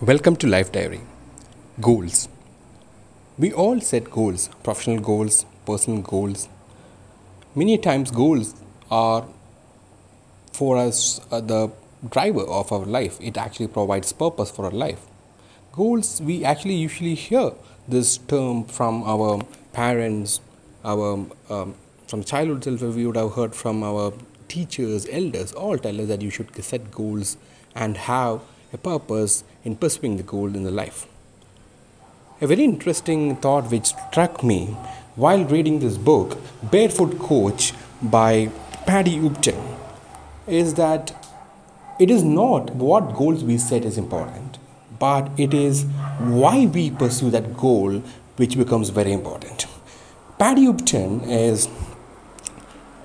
Welcome to Life Diary. Goals. We all set goals, professional goals, personal goals. Many times, goals are for us uh, the driver of our life. It actually provides purpose for our life. Goals, we actually usually hear this term from our parents, our um, from childhood itself. We would have heard from our teachers, elders, all tell us that you should set goals and have a purpose in pursuing the goal in the life. A very interesting thought which struck me while reading this book, Barefoot Coach by Paddy Upton, is that it is not what goals we set is important, but it is why we pursue that goal which becomes very important. Paddy Upton is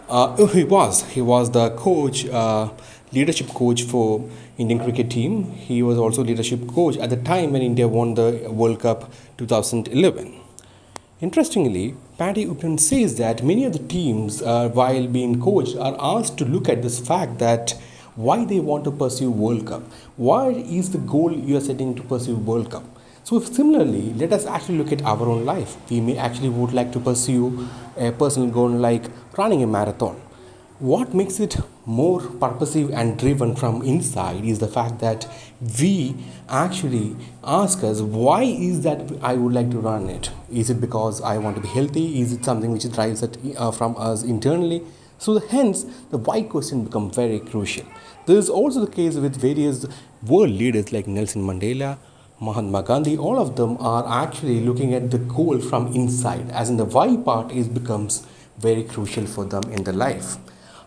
uh, he was he was the coach, uh, leadership coach for Indian cricket team. He was also leadership coach at the time when India won the World Cup 2011. Interestingly, Paddy Upton says that many of the teams, uh, while being coached, are asked to look at this fact that why they want to pursue World Cup. Why is the goal you are setting to pursue World Cup? So similarly, let us actually look at our own life. We may actually would like to pursue a personal goal like running a marathon. What makes it more purposive and driven from inside is the fact that we actually ask us why is that I would like to run it? Is it because I want to be healthy? Is it something which drives it uh, from us internally? So hence the why question becomes very crucial. This is also the case with various world leaders like Nelson Mandela, Mahatma Gandhi, all of them are actually looking at the goal from inside, as in the why part is becomes very crucial for them in their life.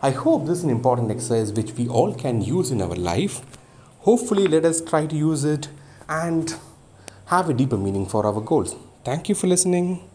I hope this is an important exercise which we all can use in our life. Hopefully, let us try to use it and have a deeper meaning for our goals. Thank you for listening.